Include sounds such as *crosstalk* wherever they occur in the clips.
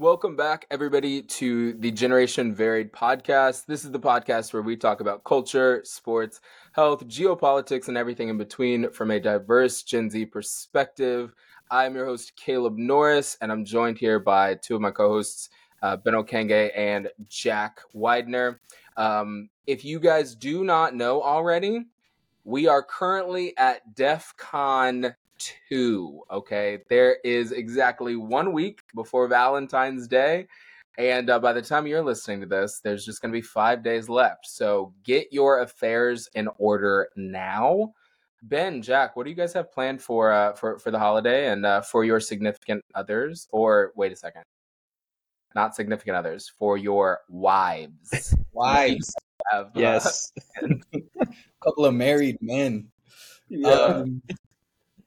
Welcome back, everybody, to the Generation Varied podcast. This is the podcast where we talk about culture, sports, health, geopolitics, and everything in between from a diverse Gen Z perspective. I'm your host, Caleb Norris, and I'm joined here by two of my co hosts, uh, Ben Okenge and Jack Widener. Um, if you guys do not know already, we are currently at DEF CON two. Okay, there is exactly one week before Valentine's Day. And uh, by the time you're listening to this, there's just going to be five days left. So get your affairs in order now. Ben, Jack, what do you guys have planned for uh, for for the holiday and uh, for your significant others? Or wait a second, not significant others, for your wives. *laughs* Wives. Have, uh, yes. A *laughs* *laughs* couple of married men. yeah. Um,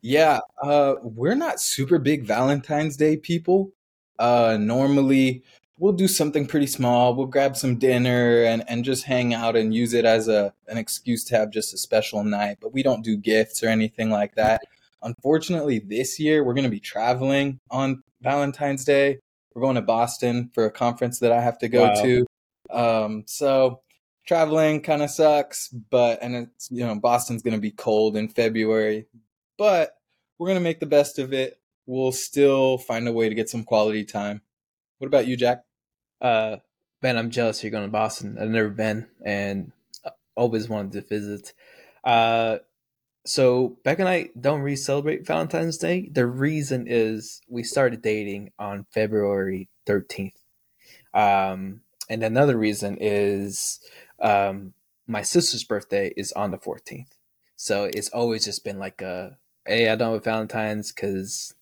yeah, uh, we're not super big Valentine's Day people. Uh, normally, we'll do something pretty small. We'll grab some dinner and, and just hang out and use it as a an excuse to have just a special night. But we don't do gifts or anything like that. Unfortunately, this year we're going to be traveling on Valentine's Day. We're going to Boston for a conference that I have to go Wow. to. Um, so traveling kind of sucks, but and it's you know Boston's going to be cold in February, but we're going to make the best of it. We'll still find a way to get some quality time. What about you, Jack? Uh, Ben, I'm jealous you're going to Boston. I've never been and always wanted to visit. Uh, so Beck and I don't really celebrate Valentine's Day. The reason is we started dating on February 13th. Um, and another reason is um, my sister's birthday is on the 14th. So it's always just been like a, don't have Valentine's because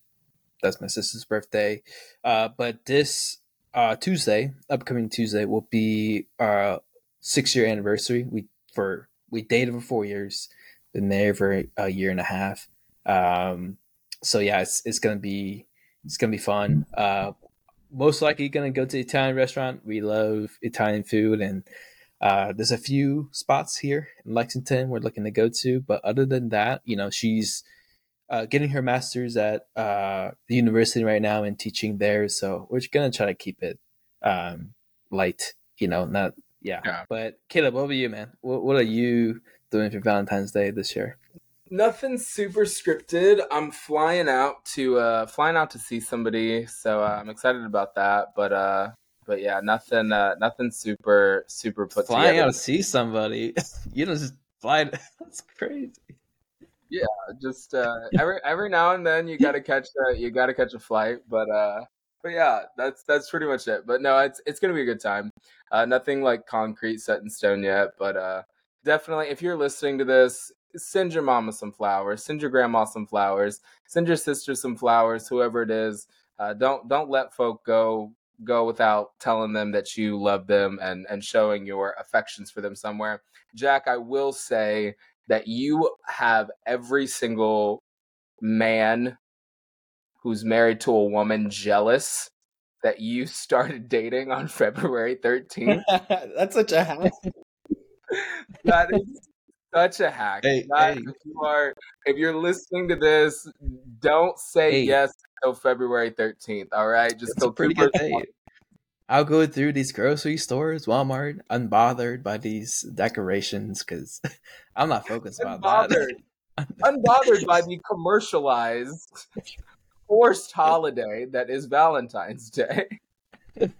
that's my sister's birthday. Uh, but this uh, Tuesday, upcoming Tuesday, will be our six year anniversary. We for we dated for four years, been married for a year and a half. Um, so yeah, it's it's gonna be it's gonna be fun. Uh, most likely gonna go to the Italian restaurant. We love Italian food, and uh, there's a few spots here in Lexington we're looking to go to. But other than that, you know, she's uh, getting her master's at uh, the university right now and teaching there. So we're gonna try to keep it um, light, you know, not yeah. Yeah. But Caleb, what about you, man? What, what are you doing for Valentine's Day this year? Nothing super scripted. I'm flying out to uh flying out to see somebody, so uh, I'm excited about that. But uh but yeah, nothing uh nothing super super put Flying together. out to see somebody, *laughs* you don't just fly. *laughs* That's crazy. Yeah, just uh *laughs* every every now and then you gotta catch a you gotta catch a flight, but uh but yeah, that's that's pretty much it. But no, it's it's gonna be a good time. Uh nothing like concrete set in stone yet, but uh definitely if you're listening to this, send your mama some flowers, send your grandma some flowers, send your sister some flowers, whoever it is. Uh don't don't let folk go go without telling them that you love them and and showing your affections for them somewhere. Jack, I will say that you have every single man who's married to a woman jealous that you *laughs* started dating on February 13th. *laughs* That's such a hack. that is such a hack. Hey, That- hey. If you are if you're listening to this, don't say Hey. yes until February 13th. All right. Just It's a till pretty two good day. I'll go through these grocery stores, Walmart, unbothered by these decorations because *laughs* I'm not focused about Unbothered. Unbothered by the commercialized *laughs* forced holiday that is Valentine's Day. *laughs*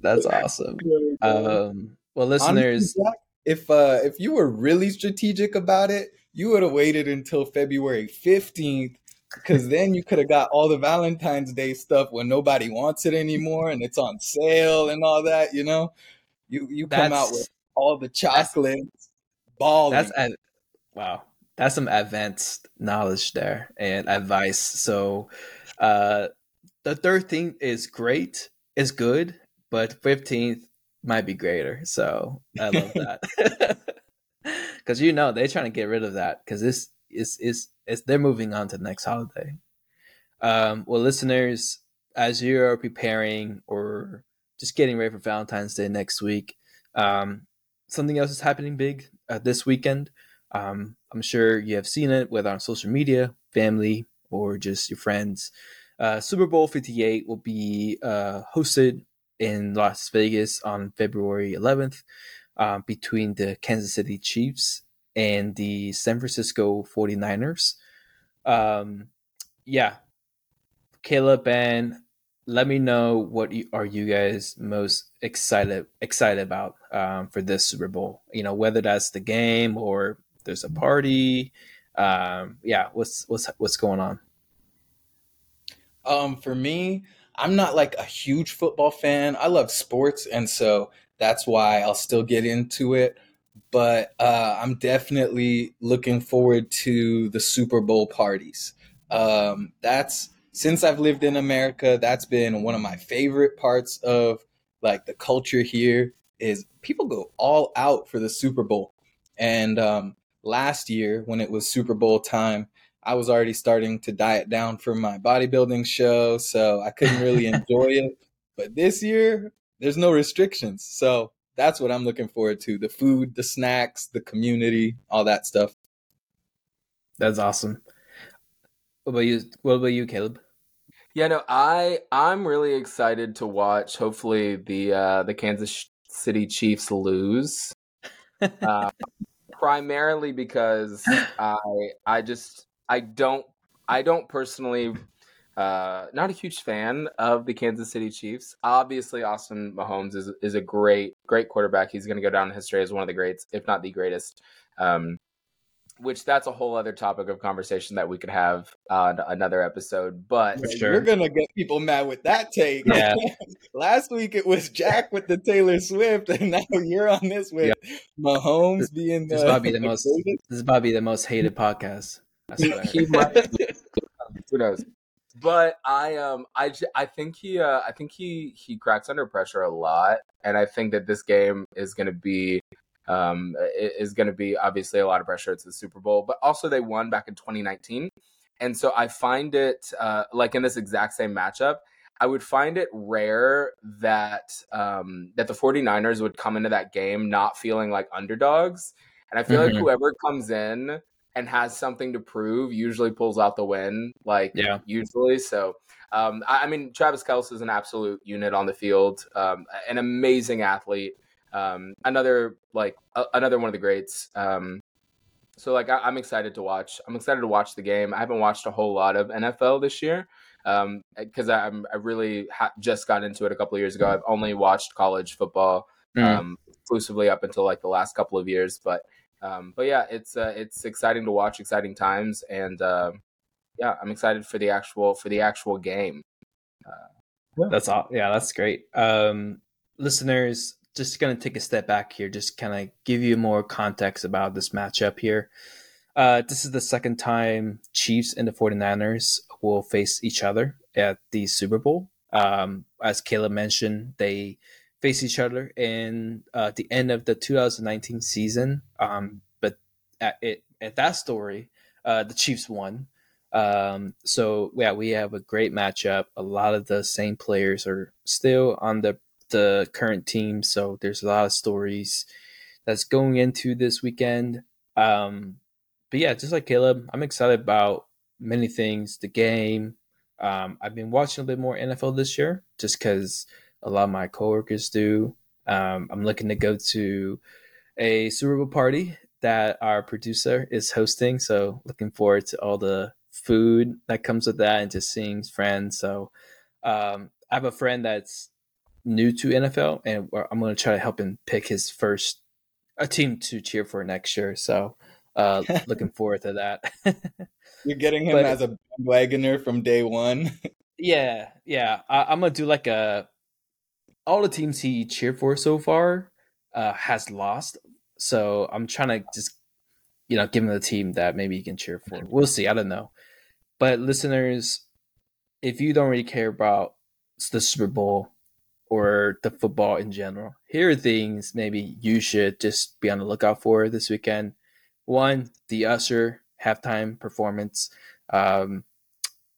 That's awesome. Um, well, listeners, Honestly, if uh, if you were really strategic about it, you would have waited until February fifteenth, because then you could have got all the Valentine's Day stuff when nobody wants it anymore and it's on sale and all that. You know, you you come out with all the chocolates, balling. that's wow. That's some advanced knowledge there and advice. So, uh, the thirteenth is great, is good, but fifteenth might be greater. So I love that *laughs* because you know they're trying to get rid of that because this is is is they're moving on to the next holiday. Um, well, listeners, as you are preparing or just getting ready for Valentine's Day next week, um, something else is happening big uh, this weekend. Um, I'm sure you have seen it whether on social media, family, or just your friends. Uh, Super Bowl 58 will be uh, hosted in Las Vegas on February 11th uh, between the Kansas City Chiefs and the San Francisco 49ers. Um, yeah, Caleb and let me know what you, are you guys most excited excited about um, for this Super Bowl. You know, whether that's the game or there's a party. Um, yeah, what's what's what's going on? Um, for me, I'm not like a huge football fan. I love sports, and so that's why I'll still get into it. But uh, I'm definitely looking forward to the Super Bowl parties. Um, that's since I've lived in America, that's been one of my favorite parts of like the culture here is people go all out for the Super Bowl. And um, last year when it was Super Bowl time, I was already starting to diet down for my bodybuilding show, so I couldn't really *laughs* enjoy it. But this year, there's no restrictions. So that's what I'm looking forward to the food, the snacks, the community, all that stuff. That's awesome. What about you? What about you, Caleb? Yeah, no, I I'm really excited to watch. Hopefully, the uh, the Kansas City Chiefs lose. *laughs* Uh, primarily because I I just I don't I don't personally uh, not a huge fan of the Kansas City Chiefs. Obviously, Austin Mahomes is is a great great quarterback. He's going to go down in history as one of the greats, if not the greatest. Um, which that's a whole other topic of conversation that we could have on another episode. But sure. you're gonna get people mad with that take. Yeah. *laughs* Last week it was Jack with the Taylor Swift, and now you're on this with yeah. Mahomes this, being. This uh, might be the *laughs* most. This is probably the most hated podcast. Who knows? But I um I I think he uh I think he he cracks under pressure a lot, and I think that this game is going to be um, is going to be obviously a lot of pressure. It's the Super Bowl, but also they won back in 2019. And so I find it uh, like in this exact same matchup, I would find it rare that um, that the 49ers would come into that game not feeling like underdogs. And I feel mm-hmm. like whoever comes in and has something to prove usually pulls out the win. Like yeah. usually. So um, I, I, mean, Travis Kelce is an absolute unit on the field, um, an amazing athlete. Um, another like uh, another one of the greats. Um, so like I, am excited to watch. I'm excited to watch the game. I haven't watched a whole lot of NFL this year because um, I'm I really ha- just got into it a couple of years ago. I've only watched college football mm. um, exclusively up until like the last couple of years. But um, but yeah, it's uh, it's exciting to watch, exciting times, and uh, yeah, I'm excited for the actual for the actual game. Uh, that's all. Yeah, that's great. Um, listeners, just going to take a step back here, just kind of give you more context about this matchup here. Uh, this is the second time Chiefs and the 49ers will face each other at the Super Bowl. Um, as Caleb mentioned, they face each other in uh, the end of the 2019 season. Um, but at, it, at that story, uh, the Chiefs won. Um, so yeah, we have a great matchup. A lot of the same players are still on the the current team. So there's a lot of stories that's going into this weekend. Um, but yeah, just like Caleb, I'm excited about many things. The game. Um, I've been watching a bit more NFL this year, just because a lot of my coworkers do. Um, I'm looking to go to a Super Bowl party that our producer is hosting. So looking forward to all the food that comes with that and just seeing friends. So um, I have a friend that's new to NFL, and I'm going to try to help him pick his first a team to cheer for next year. So, uh, *laughs* looking forward to that. *laughs* You're getting him but, as a wagoner from day one. *laughs* yeah, yeah. I, am gonna do like a all the teams he cheered for so far uh, has lost, so I'm trying to just you know give him the team that maybe he can cheer for. We'll see. I don't know, but listeners, if you don't really care about the Super Bowl, or the football in general. Here are things maybe you should just be on the lookout for this weekend. One, the Usher halftime performance. Um,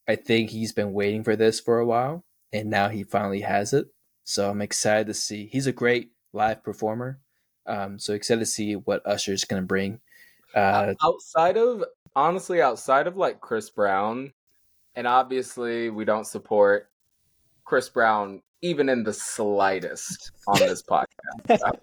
I think he's been waiting for this for a while, and now he finally has it. So I'm excited to see. He's a great live performer. Um, so excited to see what Usher is going to bring. Uh, outside of honestly, outside of like Chris Brown and obviously we don't support Chris Brown even in the slightest on this *laughs* podcast.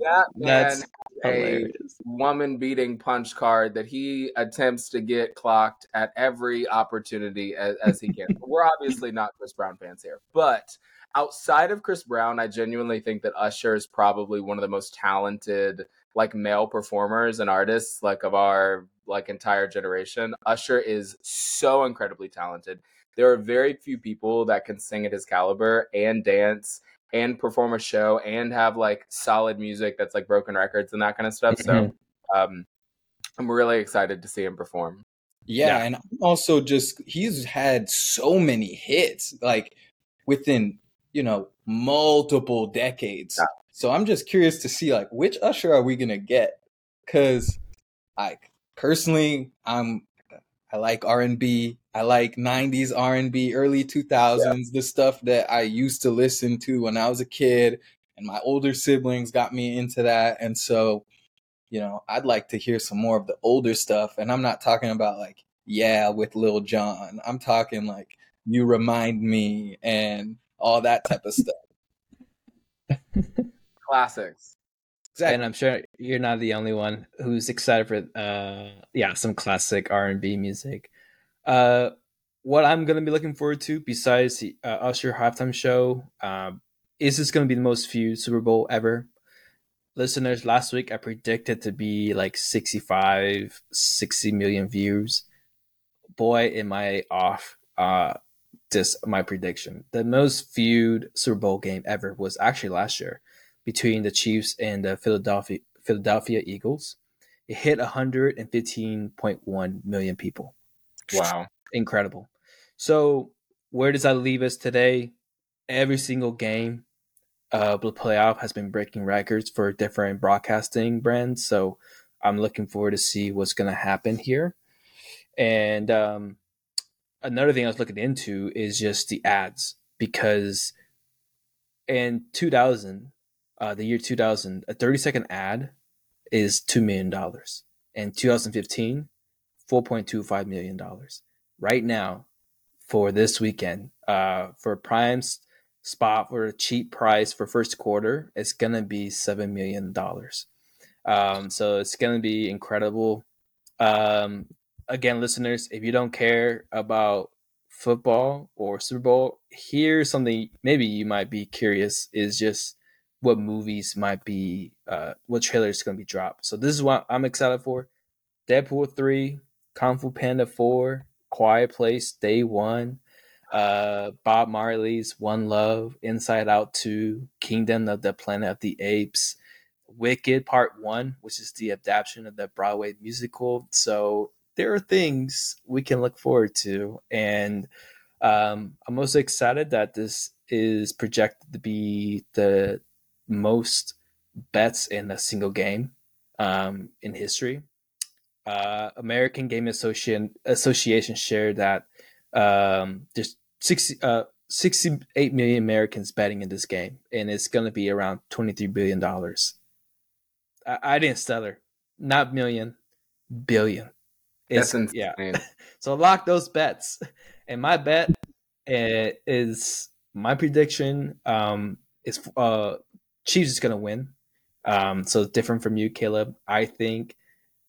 That man a woman beating punch card that he attempts to get clocked at every opportunity as, as he can. We're obviously not Chris Brown fans here, but outside of Chris Brown, I genuinely think that Usher is probably one of the most talented like male performers and artists like of our like entire generation. Usher is so incredibly talented. There are very few people that can sing at his caliber and dance and perform a show and have like solid music that's like broken records and that kind of stuff. Mm-hmm. So um I'm really excited to see him perform. Yeah, yeah, and also just he's had so many hits like within, you know, multiple decades. Yeah. So I'm just curious to see like which Usher are we gonna get? Cause like personally, I'm I like R and B. I like '90s R and B, early 2000s, yeah. the stuff that I used to listen to when I was a kid, and my older siblings got me into that. And so, you know, I'd like to hear some more of the older stuff. And I'm not talking about like yeah with Lil Jon. I'm talking like you remind me and all that type of stuff. *laughs* classics. Exactly. And I'm sure you're not the only one who's excited for uh yeah, some classic R&B music. Uh what I'm going to be looking forward to besides the uh, Usher halftime show um is this going to be the most viewed Super Bowl ever? Listeners, last week I predicted to be like 65 60 million views. Boy, am I off. Uh this my prediction. The most viewed Super Bowl game ever was actually last year between the Chiefs and the Philadelphia Philadelphia Eagles. It hit 115.1 million people. Wow. Incredible. So, where does that leave us today? Every single game of the playoff has been breaking records for different broadcasting brands. So, I'm looking forward to see what's going to happen here. And um, another thing I was looking into is just the ads because in 2000 uh, the year 2000, a 30 second ad is $2 million. In 2015, $4.25 million. Right now, for this weekend, uh, for Prime spot for a cheap price for first quarter, it's going to be $7 million. Um, so it's going to be incredible. Um, again, listeners, if you don't care about football or Super Bowl, here's something maybe you might be curious is just what movies might be, uh, what trailers going to be dropped. So this is what I'm excited for: Deadpool three, Kung Fu Panda four, Quiet Place Day one, uh, Bob Marley's One Love, Inside Out two, Kingdom of the Planet of the Apes, Wicked Part one, which is the adaptation of the Broadway musical. So there are things we can look forward to, and um, I'm also excited that this is projected to be the most bets in a single game um, in history. Uh, American Gaming Association Association shared that um, there's 60, uh, 68 million Americans betting in this game, and it's going to be around 23 billion dollars. I, I, didn't stutter, not million, billion. It's, That's insane. Yeah. *laughs* so lock those bets, and my bet eh, is my prediction um, is uh, Chiefs is going to win. Um, so different from you, Caleb. I think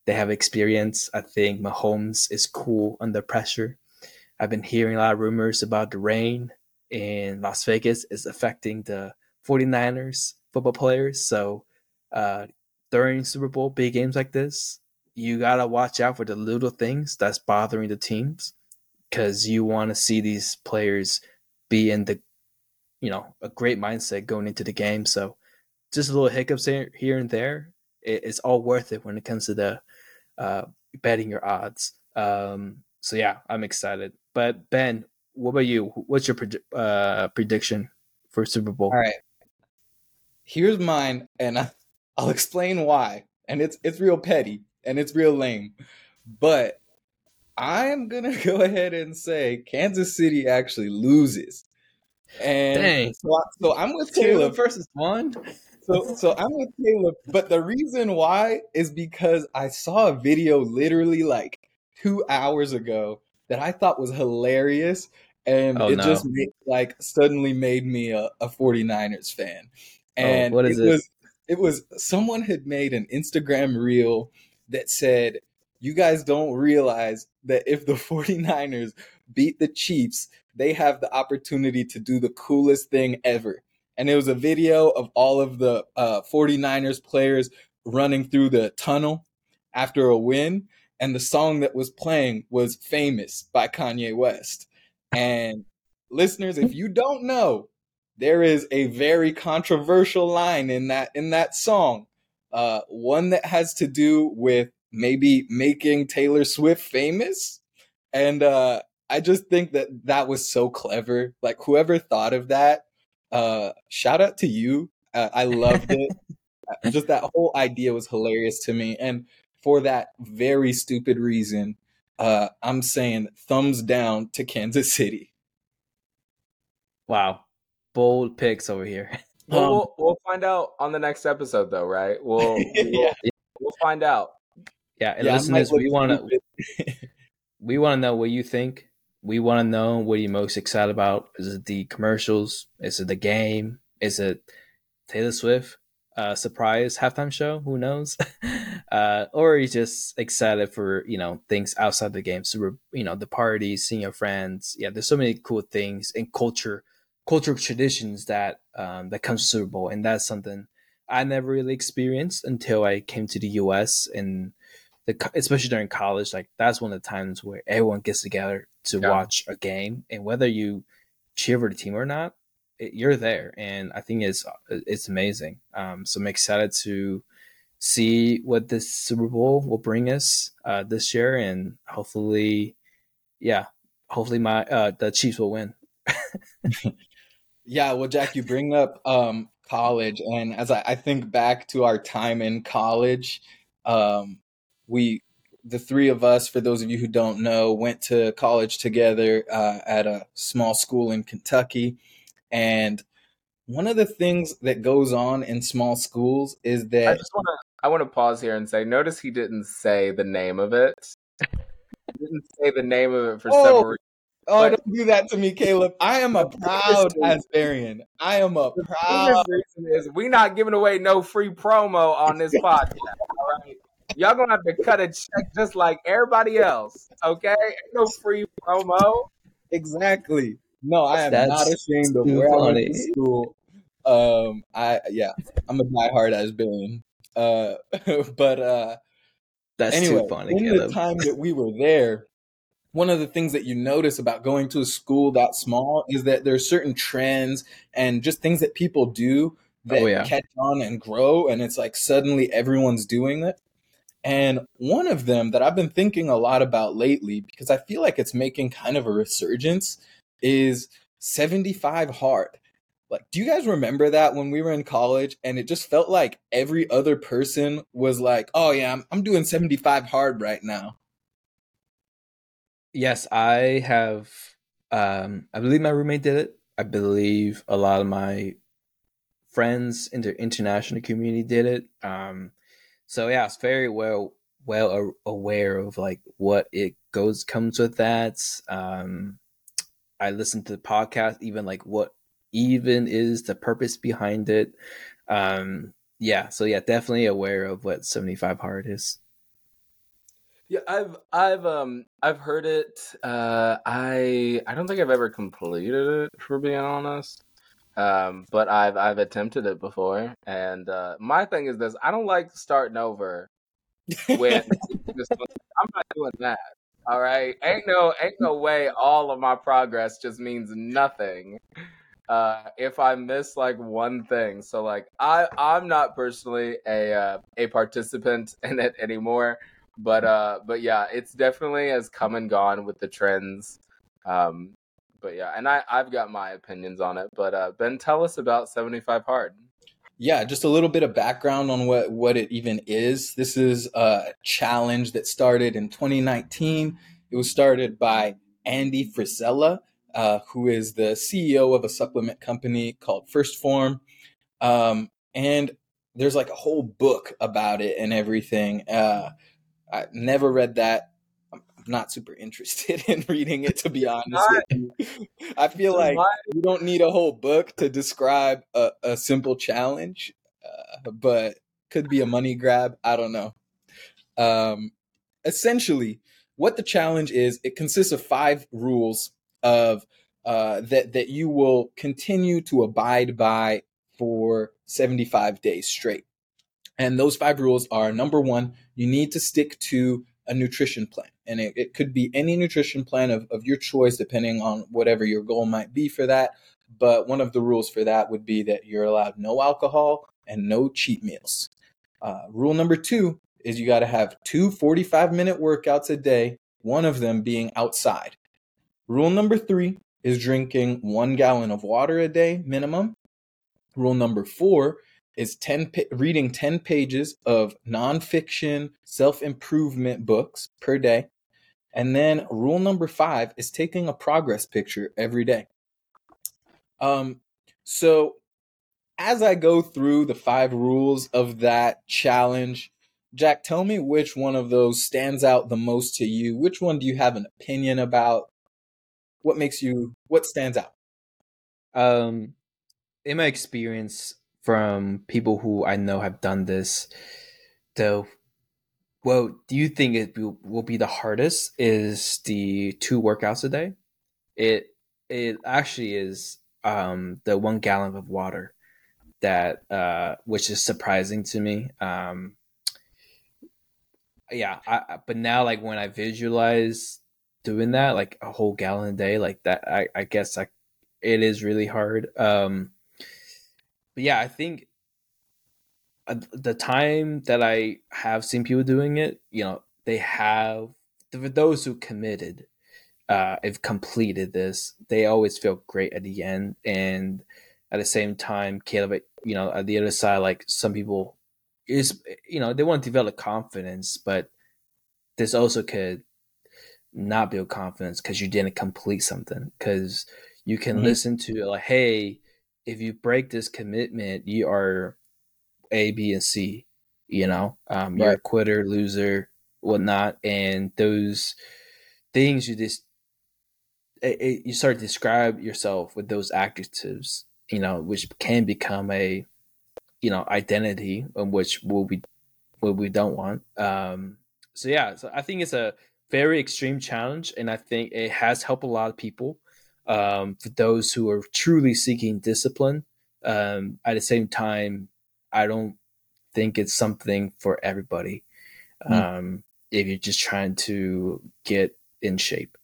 they have experience. I think Mahomes is cool under pressure. I've been hearing a lot of rumors about the rain in Las Vegas is affecting the 49ers football players. So uh, during Super Bowl big games like this, you got to watch out for the little things that's bothering the teams because you want to see these players be in the, you know, a great mindset going into the game. So just a little hiccups here, here and there, it, it's all worth it when it comes to the uh, betting your odds. Um, so yeah, I'm excited. But Ben, what about you? What's your pred- uh, prediction for Super Bowl? All right, here's mine, and I, I'll explain why. And it's it's real petty and it's real lame, but I'm gonna *laughs* go ahead and say Kansas City actually loses. And. So, so I'm with Caleb versus one so so I'm with Caleb, but the reason why is because I saw a video literally like two hours ago that I thought was hilarious. And oh, it no. just made, like suddenly made me a, a 49ers fan. Oh, and oh, what is it, it was it was someone had made an Instagram reel that said, You guys don't realize that if the *laughs* 49ers beat the Chiefs, they have the opportunity to do the coolest thing ever. And it was a video of all of the uh, 49ers players running through the tunnel after a win. And the song that was playing was Famous by Kanye West. And listeners, if you don't know, there is a very controversial line in that in that song. Uh, one that has to do with maybe making Taylor Swift famous. And uh, I just think that that was so clever. Like whoever thought of that, uh, shout out to you. Uh, I loved it. *laughs* Uh, just that whole idea was hilarious to me. And for that very stupid reason, uh, I'm saying thumbs down to Kansas City. Wow. Bold picks over here. *laughs* Well, um, we'll, we'll find out on the next episode, though, right? We'll *laughs* we'll, yeah. we'll find out. Yeah, and yeah, listeners, we want to we want to know what you think we want to know what you're most excited about. Is it the commercials? Is it the game? Is it Taylor Swift uh, surprise halftime show? Who knows? *laughs* uh, or are you just excited for you know things outside the game? So you know the parties, seeing your friends. Yeah, there's so many cool things and culture, cultural traditions that um, that comes to Super Bowl, and that's something I never really experienced until I came to the U.S. and the especially during college. Like that's one of the times where everyone gets together to yeah. watch a game, and whether you cheer for the team or not, it, you're there, and I think it's it's amazing. Um, so I'm excited to see what this Super Bowl will bring us uh, this year, and hopefully, yeah, hopefully my uh, the Chiefs will win. *laughs* yeah, well, Jack, you bring up um, college, and as I, I, think back to our time in college, um, we the three of us, for those of you who don't know, went to college together uh, at a small school in Kentucky. And one of the things that goes on in small schools is that I just want to I want to pause here and say, notice he didn't say the name of it. he didn't say the name of it for oh, several reasons. Oh, but, don't do that to me, Caleb. I am a proud Asburyan. I am a proud. reason is we not giving away no free promo on this *laughs* podcast. All right. Y'all gonna have to cut a check just like everybody else. Okay? Ain't no free promo. Exactly. No, I am That's not ashamed of where funny. I went to school. Um, I yeah, I'm a diehard Asburyan. Uh, *laughs* but uh, that's anyway, too funny. In Caleb. the time that we were there, one of the things that you notice about going to a school that small is that there's certain trends and just things that people do oh, that oh, yeah. catch on and grow, and it's like suddenly everyone's doing it. And one of them that I've been thinking a lot about lately, because I feel like it's making kind of a resurgence, is 75 hard. Like, do you guys remember that when we were in college and it just felt like every other person was like, oh, yeah, I'm, I'm doing 75 hard right now? Yes, I have. Um, I believe my roommate did it. I believe a lot of my friends in the international community did it. Um, so yeah, it's very well well aware of like what it goes comes with that. Um, I listened to the podcast, even like what even is the purpose behind it. Um, yeah, so yeah, definitely aware of what seventy five hard is. Yeah, I've I've um I've heard it. Uh, I I don't think I've ever completed it for being honest. Um, but I've I've attempted it before, and uh, my thing is this: I don't like starting over. When *laughs* I'm not doing that. All right, ain't no ain't no way all of my progress just means nothing. Uh, if I miss like one thing, so like I I'm not personally a uh, a participant *laughs* in it anymore, but uh, but yeah, it's definitely has come and gone with the trends. Um, but yeah, and I I've got my opinions on it. But uh, Ben, tell us about seventy five hard. Yeah, just a little bit of background on what what it even is. This is a challenge that started in 2019. It was started by Andy Frisella, uh, who is the CEO of a supplement company called 1st Form, um, and there's like a whole book about it and everything. Uh, I never read that not super interested *laughs* in reading it to be honest. *laughs* I feel So like my- you don't need a whole book to describe a, a simple challenge, uh, but could be a money grab. I don't know. Um, essentially, what the challenge is, it consists of five rules of uh, that that you will continue to abide by for 75 days straight. And those five rules are number one, you need to stick to a nutrition plan. And it, it could be any nutrition plan of, of your choice, depending on whatever your goal might be for that. But one of the rules for that would be that you're allowed no alcohol and no cheat meals. Uh, rule number two is you got to have two 45 minute workouts a day, one of them being outside. Rule number three is drinking one gallon of water a day minimum. Rule number four is 10 pa- reading 10 pages of nonfiction self-improvement books per day. And then rule number five is taking a progress picture every day. Um, so as I go through the five rules of that challenge, Jack, tell me which one of those stands out the most to you. Which one do you have an opinion about? What makes you what stands out? Um, in my experience from people who I know have done this, though, well, do you think it will, be the hardest? Is the two workouts a day? It it actually is um the one gallon of water that uh which is surprising to me. Um yeah, I, but now like when I visualize doing that like a whole gallon a day like that I, I guess I it is really hard. Um, but yeah, I think uh, the time that I have seen people doing it, you know, they have for those who committed, uh, have completed this. They always feel great at the end, and at the same time, Caleb, you know, at the other side, like some people is, you know, they want to develop confidence, but this also could not build confidence because you didn't complete something because you can Mhm. listen to like hey if you break this commitment you are a b and c you know? Um, you're a quitter loser whatnot and those things you just it, it, you start to describe yourself with those adjectives you know which can become a you know identity in which what we what we don't want. Um so yeah so i think it's a very extreme challenge and i think it has helped a lot of people um, for those who are truly seeking discipline. Um, at the same time, I don't think it's something for everybody. Mm. Um, if you're just trying to get in shape.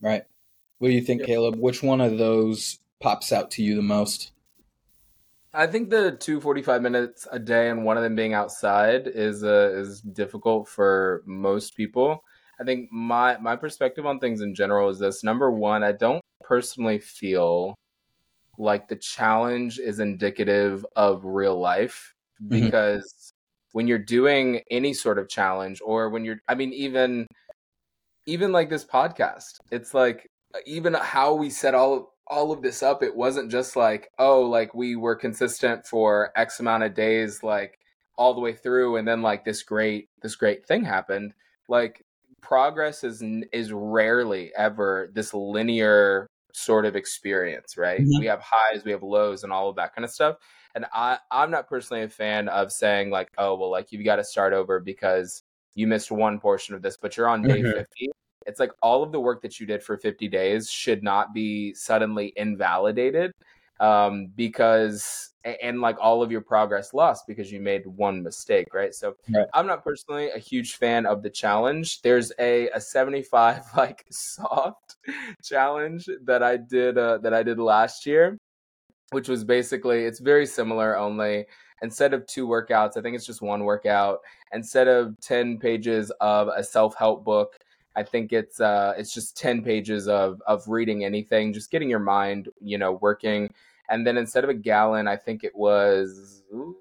Right. What do you think, Yeah. Caleb? Which one of those pops out to you the most? I think the two forty-five minutes a day and one of them being outside is uh, is difficult for most people. I think my my perspective on things in general is this. Number one, I don't personally feel like the challenge is indicative of real life Mhm. because when you're doing any sort of challenge or when you're I mean even even like this podcast, it's like even how we set all all of this up, it wasn't just like, oh, like we were consistent for X amount of days, like all the way through, and then like this great this great thing happened. Like progress is is rarely ever this linear sort of experience, right? Mhm. We have highs, we have lows, and all of that kind of stuff. And I I'm not personally a fan of saying like, oh, well, like you've got to start over because you missed one portion of this, but you're on day Mhm. 50 it's like all of the work that you did for 50 days should not be suddenly invalidated um, because and like all of your progress lost because you made one mistake right? So Right. i'm not personally a huge fan of the challenge. There's a, a 75 *laughs* like soft challenge that i did uh, that i did last year which was basically it's very similar only. Instead of two workouts i think it's just one workout. Instead of 10 pages of a self-help book I think it's uh, it's just ten pages of of reading anything, just getting your mind, you know, working. And then instead of a gallon, I think it was ooh,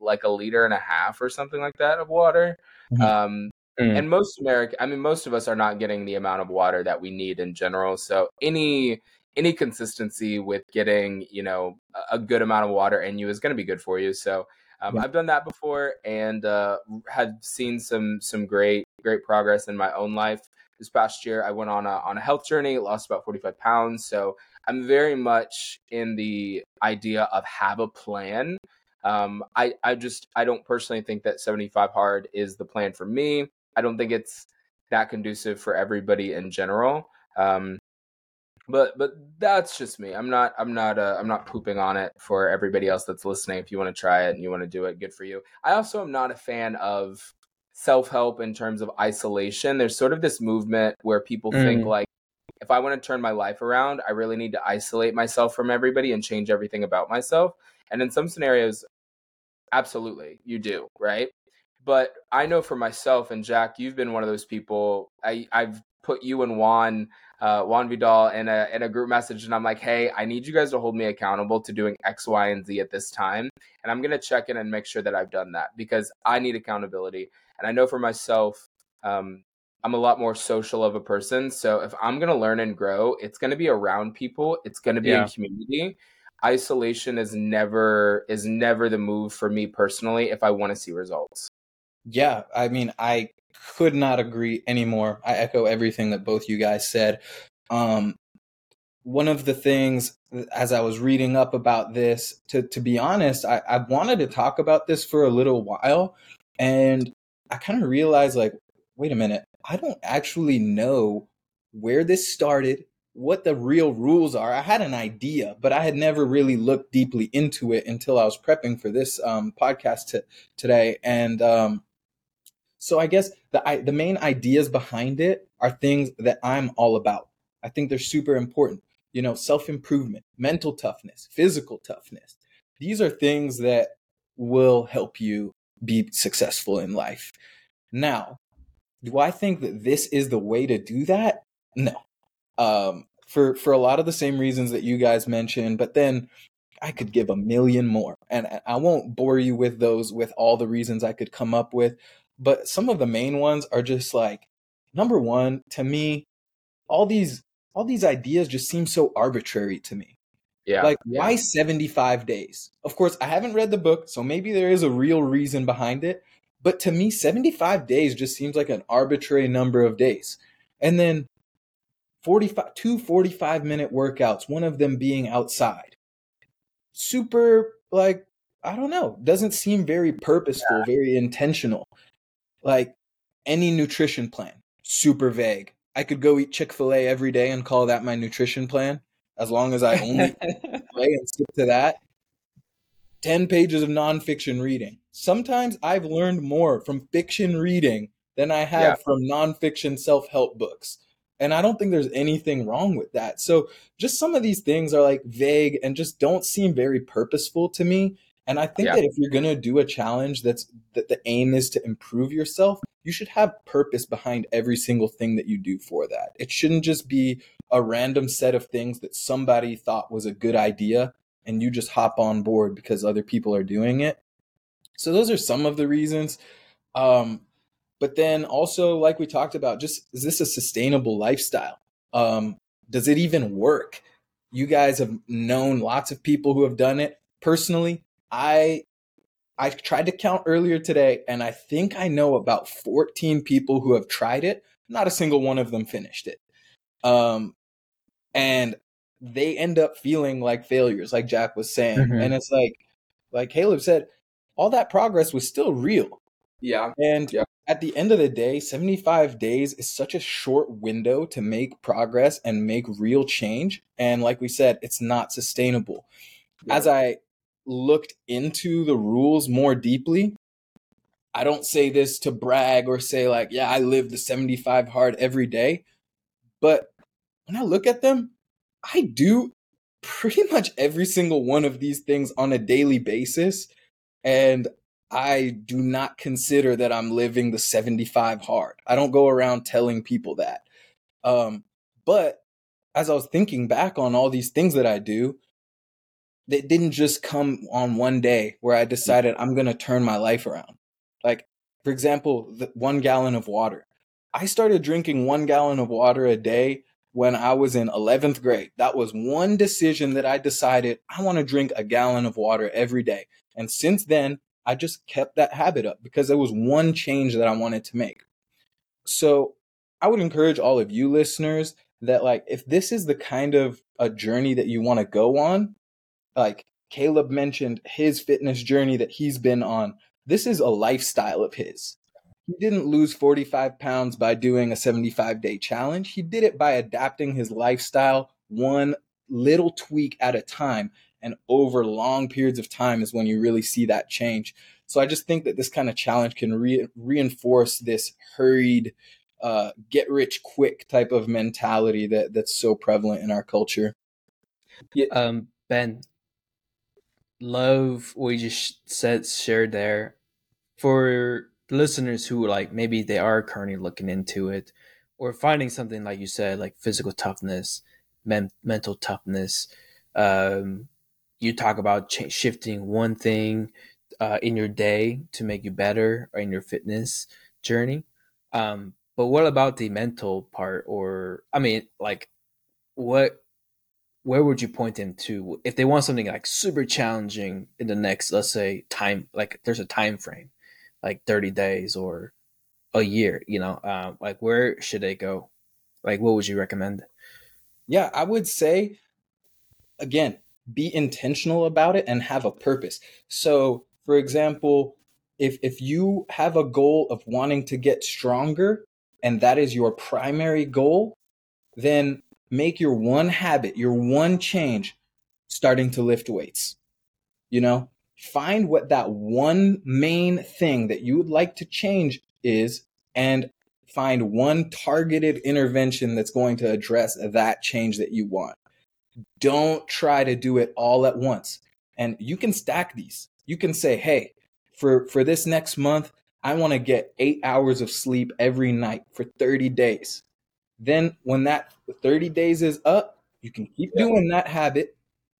like a liter and a half or something like that of water. Mhm. Um, Mm. and most American, I mean, most of us are not getting the amount of water that we need in general. So any any consistency with getting, you know, a- a good amount of water in you is going to be good for you. So Um, Yeah. I've done that before and uh, have seen some some great great progress in my own life. This past year, I went on a on a health journey, lost about forty five pounds. So I'm very much in the idea of have a plan. Um, I I just I don't personally think that seventy five hard is the plan for me. I don't think it's that conducive for everybody in general. Um, but but that's just me. I'm not I'm not uh, I'm not pooping on it for everybody else that's listening. If you want to try it and you want to do it, good for you. I also am not a fan of self help in terms of isolation. There's sort of this movement where people think Mm. like if I want to turn my life around, I really need to isolate myself from everybody and change everything about myself. And in some scenarios, absolutely, you do, right? But I know for myself and Jack, you've been one of those people. I, I've put you and Juan, uh, Juan Vidal in a in a group message, and I'm like, hey, I need you guys to hold me accountable to doing X, Y, and Z at this time, and I'm gonna check in and make sure that I've done that because I need accountability, and I know for myself, um, I'm a lot more social of a person. So if I'm gonna learn and grow, it's gonna be around people. It's gonna be Yeah. in community. Isolation is never is never the move for me personally if I want to see results. Yeah, I mean, I could not agree anymore. I echo everything that both you guys said. Um, one of the things as I was reading up about this, to to be honest, I, I wanted to talk about this for a little while, and I kind of realized like, wait a minute, I don't actually know where this started, what the real rules are. I had an idea, but I had never really looked deeply into it until I was prepping for this um, podcast t- today, and um, so I guess the I, the main ideas behind it are things that I'm all about. I think they're super important. You know, self improvement, mental toughness, physical toughness. These are things that will help you be successful in life. Now, do I think that this is the way to do that? No. Um, for for a lot of the same reasons that you guys mentioned, but then I could give a million more, and I won't bore you with those with all the reasons I could come up with. But some of the main ones are just like number one to me. All these all these ideas just seem so arbitrary to me. Yeah. Like, yeah. why 75 days? Of course, I haven't read the book, so maybe there is a real reason behind it. But to me, 75 days just seems like an arbitrary number of days. And then 45, two 45 minute workouts, one of them being outside. Super, like, I don't know, doesn't seem very purposeful, very intentional. Like, any nutrition plan, super vague. I could go eat Chick fil A every day and call that my nutrition plan as long as I only *laughs* play and stick to that. 10 pages of nonfiction reading. Sometimes I've learned more from fiction reading than I have Yeah. from nonfiction self help books. And I don't think there's anything wrong with that. So, just some of these things are like vague and just don't seem very purposeful to me. And I think Yeah. that if you're going to do a challenge that's that the aim is to improve yourself, you should have purpose behind every single thing that you do for that. It shouldn't just be a random set of things that somebody thought was a good idea and you just hop on board because other people are doing it. So those are some of the reasons. Um, but then also, like we talked about, just is this a sustainable lifestyle? Um, does it even work? You guys have known lots of people who have done it. Personally, I I tried to count earlier today, and I think I know about 14 people who have tried it. Not a single one of them finished it. Um, and they end up feeling like failures, like Jack was saying. Mhm. And it's like, like Caleb said, all that progress was still real. yeah. And Yeah. at the end of the day, 75 days is such a short window to make progress and make real change. And like we said, it's not sustainable. As I looked into the rules more deeply, I don't say this to brag or say, like, yeah, I live the 75 hard every day. But when I look at them, I do pretty much every single one of these things on a daily basis. And I do not consider that I'm living the 75 hard. I don't go around telling people that. Um, but as I was thinking back on all these things that I do, they didn't just come on one day where I decided I'm going to turn my life around. Like, for example, the one gallon of water. I started drinking one gallon of water a day when I was in 11th grade. That was one decision that I decided I want to drink a gallon of water every day. And since then, I just kept that habit up because there was one change that I wanted to make. So I would encourage all of you listeners that like if this is the kind of a journey that you want to go on, like Caleb mentioned his fitness journey that he's been on. This is a lifestyle of his. He didn't lose 45 pounds by doing a 75 day challenge. He did it by adapting his lifestyle one little tweak at a time. And over long periods of time is when you really see that change. So I just think that this kind of challenge can re- reinforce this hurried, uh, get rich quick type of mentality that that's so prevalent in our culture. Yeah. Um, ben, love what you just said shared there. For listeners who like maybe they are currently looking into it or finding something like you said, like physical toughness, men- mental toughness. Um, you talk about ch- shifting one thing uh, in your day to make you better or in your fitness journey. Um, but what about the mental part? Or I mean, like, what where would you point them to? If they want something like super challenging in the next let's say time like there's a time frame like 30 days or a year you know uh, like where should they go? Like what would you recommend? Yeah i would say again be intentional about it and have a purpose. So for example if if you have a goal of wanting to get stronger and that is your primary goal then make your one habit, your one change, starting to lift weights. You know, find what that one main thing that you would like to change is and find one targeted intervention that's going to address that change that you want. Don't try to do it all at once. And you can stack these. You can say, hey, for, for this next month, I want to get eight hours of sleep every night for 30 days. Then when that 30 days is up, you can keep yeah. doing that habit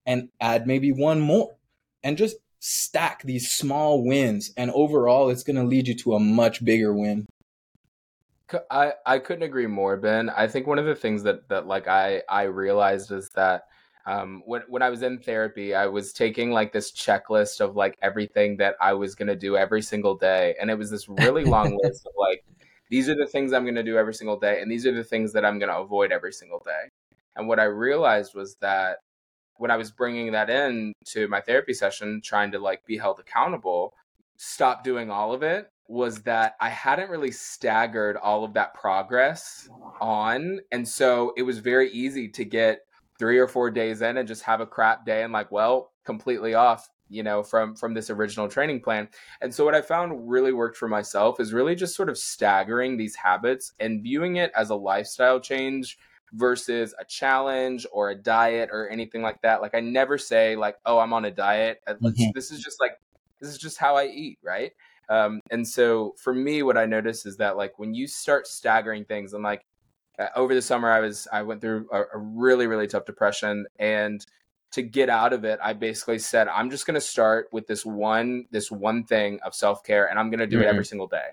and add maybe one more and just stack these small wins and overall it's going to lead you to a much bigger win. I, I couldn't agree more, Ben. I think one of the things that, that like I, I realized is that um, when when I was in therapy, I was taking like this checklist of like everything that I was gonna do every single day, and it was this really long *laughs* list of like these are the things I'm going to do every single day, and these are the things that I'm going to avoid every single day. And what I realized was that when I was bringing that in to my therapy session, trying to like be held accountable, stop doing all of it was that I hadn't really staggered all of that progress on. And so it was very easy to get three or four days in and just have a crap day and like, well, completely off you know from from this original training plan. And so what i found really worked for myself is really just sort of staggering these habits and viewing it as a lifestyle change versus a challenge or a diet or anything like that. Like i never say like oh i'm on a diet. Mm-hmm. this is just like this is just how i eat right? Um, and so for me what i noticed is that like when you start staggering things and like uh, over the summer i was i went through a, a really really tough depression and to get out of it, I basically said, I'm just going to start with this one, this one thing of self care, and I'm going to do mm-hmm. it every single day.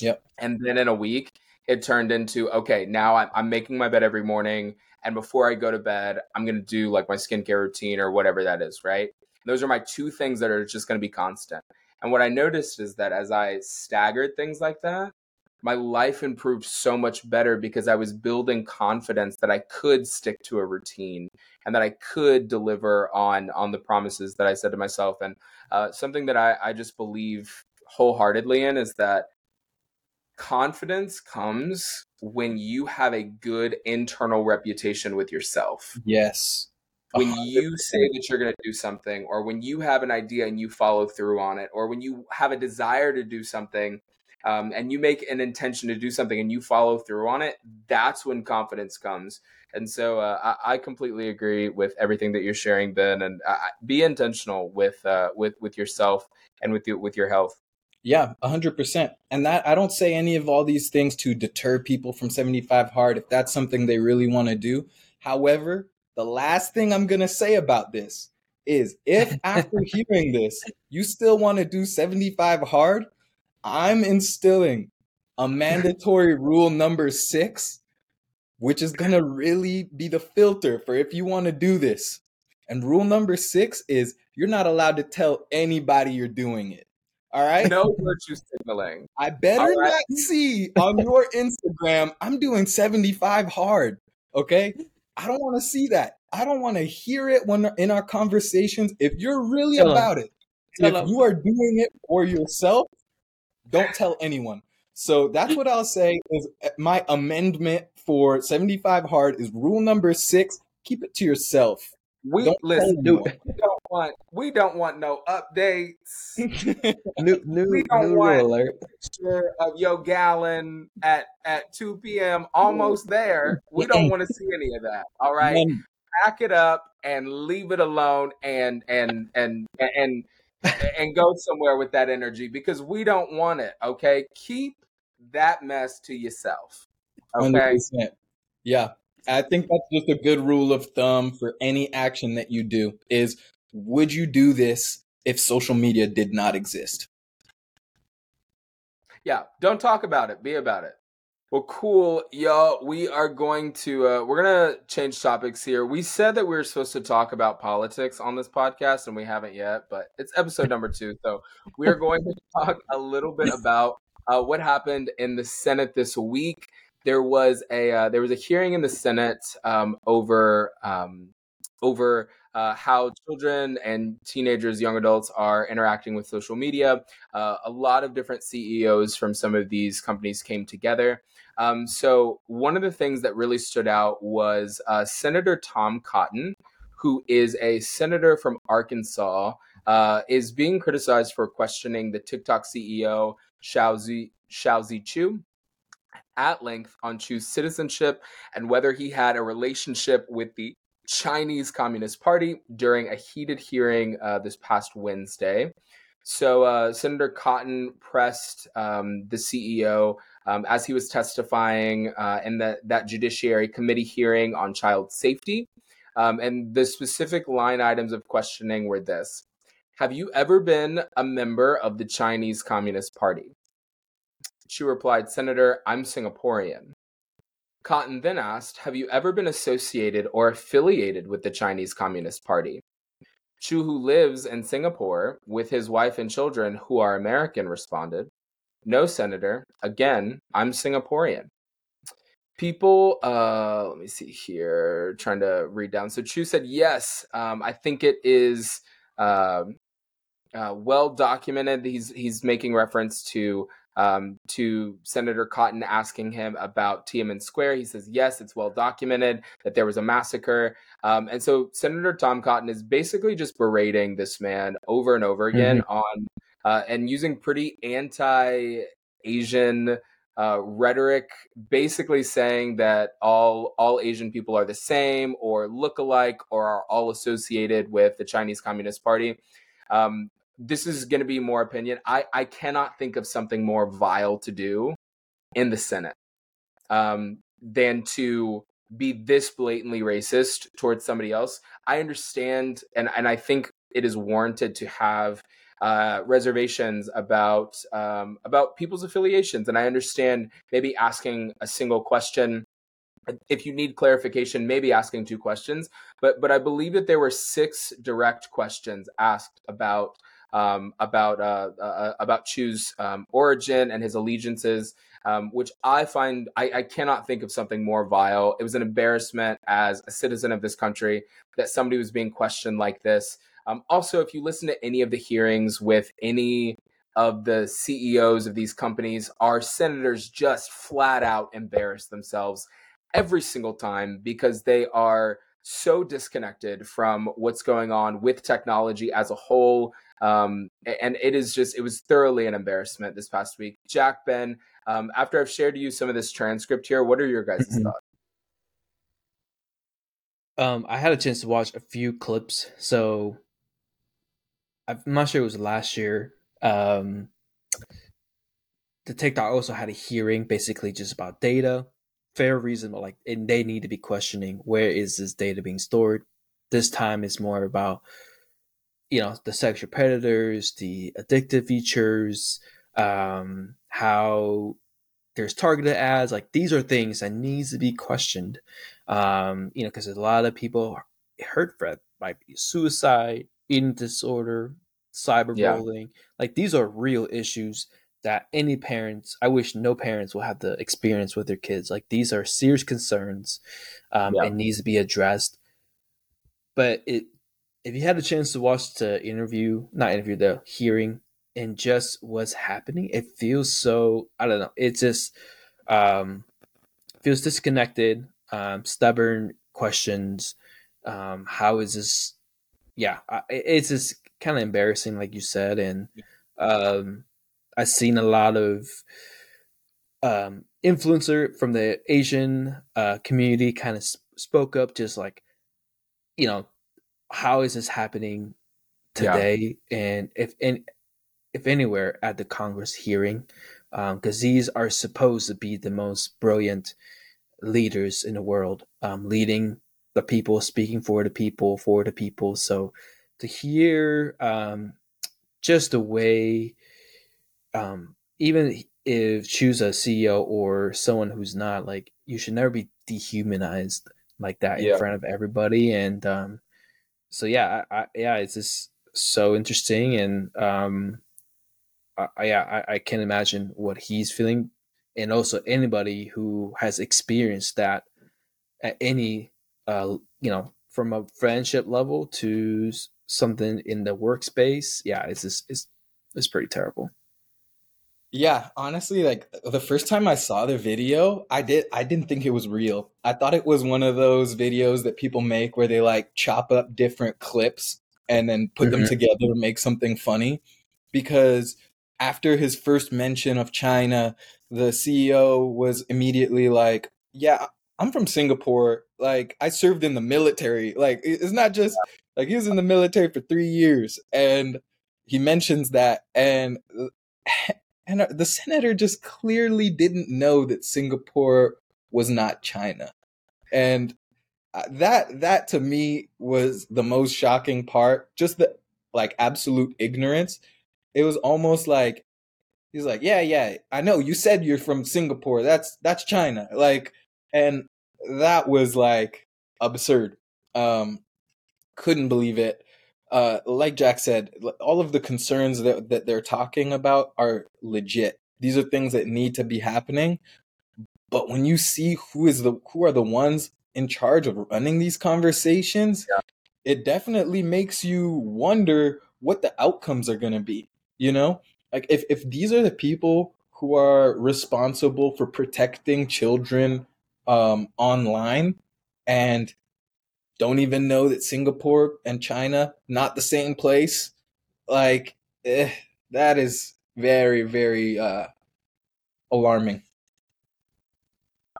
Yep. And then in a week, it turned into okay, now I'm, I'm making my bed every morning, and before I go to bed, I'm going to do like my skincare routine or whatever that is. Right. Those are my two things that are just going to be constant. And what I noticed is that as I staggered things like that, my life improved so much better because I was building confidence that I could stick to a routine and that I could deliver on on the promises that I said to myself. And uh, something that I, I just believe wholeheartedly in is that confidence comes when you have a good internal reputation with yourself. Yes. When you say that you're going to do something, or when you have an idea and you follow through on it, or when you have a desire to do something um, and you make an intention to do something and you follow through on it, that's when confidence comes. And so uh, I, I, completely agree with everything that you're sharing, Ben. And uh, be intentional with uh, with with yourself and with you, with your health. Yeah, hundred percent. And that I don't say any of all these things to deter people from 75 hard if that's something they really want to do. However, the last thing I'm gonna say about this is if after *laughs* hearing this you still want to do 75 hard, I'm instilling a mandatory rule number six, which is going to really be the filter for if you want to do this. And rule number six is you're not allowed to tell anybody you're doing it. All right. No virtue signaling. I better right. not see on your Instagram, I'm doing 75 hard. Okay. I don't want to see that. I don't want to hear it when in our conversations. If you're really Tell about it, Tell if 'em. you are doing it for yourself, don't tell anyone. So that's what I'll say is uh, my amendment for 75 hard is rule number six. Keep it to yourself. We Don't listen. tell We don't want. We don't want no updates. *laughs* New new We don't new want- alert. Picture of Yo Gallon at at two p.m. Almost there. We don't want to see any of that. All right. Pack it up and leave it alone and and and and and go somewhere with that energy because we don't want it okay keep that mess to yourself okay 100%. Yeah. I think that's just a good rule of thumb for any action that you do is would you do this if social media did not exist? yeah don't talk about it be about it well cool y'all. We are going to uh, we're gonna change topics here. We said that we were supposed to talk about politics on this podcast and we haven't yet but it's episode number two so we are going to *laughs* talk a little bit about uh, what happened in the senate this week. There was a uh, there was a hearing in the senate um, over um, over uh, how children and teenagers, young adults are interacting with social media. Uh, a lot of different CEOs from some of these companies came together. Um, so, one of the things that really stood out was uh, Senator Tom Cotton, who is a senator from Arkansas, uh, is being criticized for questioning the TikTok CEO, Shou Zi, Xiaozi Chew, at length on Chew's citizenship and whether he had a relationship with the Chinese Communist Party during a heated hearing uh, this past Wednesday. So, uh, Senator Cotton pressed um, the CEO um, as he was testifying uh, in the, that Judiciary Committee hearing on child safety. Um, and the specific line items of questioning were this Have you ever been a member of the Chinese Communist Party? She replied, Senator, I'm Singaporean. Cotton then asked, Have you ever been associated or affiliated with the Chinese Communist Party? Chew, who lives in Singapore with his wife and children who are American, responded, No, Senator. Again, I'm Singaporean. People, uh, let me see here, trying to read down. So Chew said, Yes, um, I think it is um uh, well documented. He's, he's making reference to um, to Senator Cotton asking him about Tiananmen Square. He says, yes, it's well documented that there was a massacre. Um, and so Senator Tom Cotton is basically just berating this man over and over again on uh, and using pretty anti Asian uh, rhetoric, basically saying that all all Asian people are the same or look alike or are all associated with the Chinese Communist Party. Um, this is going to be more opinion. I, I cannot think of something more vile to do in the Senate um, than to be this blatantly racist towards somebody else. I understand, and, and I think it is warranted to have uh, reservations about um, about people's affiliations, and I understand maybe asking a single question. If you need clarification, maybe asking two questions, but but I believe that there were six direct questions asked about um, about uh, uh, about Chew's um, origin and his allegiances, um, which I find I, I, cannot think of something more vile. It was an embarrassment as a citizen of this country that somebody was being questioned like this. Um, also, if you listen to any of the hearings with any of the CEOs of these companies, our senators just flat out embarrass themselves every single time because they are so disconnected from what's going on with technology as a whole um, and it is just, it was thoroughly an embarrassment this past week. Jack, Ben, um, after I've shared to you some of this transcript here, what are your guys' Mhm. thoughts? Um, I had a chance to watch a few clips, so I'm not sure it was last year. Um, the TikTok also had a hearing, basically just about data, fair reason, but like, and they need to be questioning where is this data being stored. This time, it's more about you know the sexual predators, the addictive features, um, how there's targeted ads. Like these are things that needs to be questioned. Um, you know, because a lot of people hurt for might be suicide, eating disorder, cyberbullying. Yeah. Like these are real issues that any parents, I wish no parents will have the experience with their kids. Like these are serious concerns um, yeah. and needs to be addressed. But it, if you had a chance to watch the interview, not interview, the hearing, and just what's happening, it feels so. I don't know. It just um, feels disconnected, um, stubborn questions. Um, how is this? Yeah, it's just kind of embarrassing, like you said, and um, I've seen a lot of um, influencer from the Asian uh, community kind of sp- spoke up, just like, you know, how is this happening today, yeah. and if and if anywhere at the Congress hearing, because um, these are supposed to be the most brilliant leaders in the world, um, leading the people, speaking for the people, for the people. So to hear um, just the way um, even if Chew's a CEO or someone who's not like you should never be dehumanized like that in front of everybody. And um, so yeah I, I, yeah it's just so interesting. And um, I, yeah I, I can imagine what he's feeling. And also anybody who has experienced that at any uh, you know from a friendship level to something in the workspace yeah it's just it's it's pretty terrible yeah, honestly, like the first time I saw the video, I did I didn't think it was real. I thought it was one of those videos that people make where they like chop up different clips and then put mm-hmm. them together to make something funny. Because after his first mention of China, the CEO was immediately like, "Yeah, I'm from Singapore. Like I served in the military. Like it's not just like he was in the military for 3 years." And he mentions that and and uh, the senator just clearly didn't know that Singapore was not China. And uh, that that to me was the most shocking part, just the like absolute ignorance. It was almost like he's like, "Yeah, yeah, I know you said you're from Singapore. That's that's China." Like and that was like absurd. Um couldn't believe it uh, like Jack said, all of the concerns that, that they're talking about are legit. These are things that need to be happening. But when you see who is the who are the ones in charge of running these conversations, yeah. it definitely makes you wonder what the outcomes are going to be. You know, like if if these are the people who are responsible for protecting children um, online, and don't even know that Singapore and China not the same place. Like eh, that is very very uh alarming.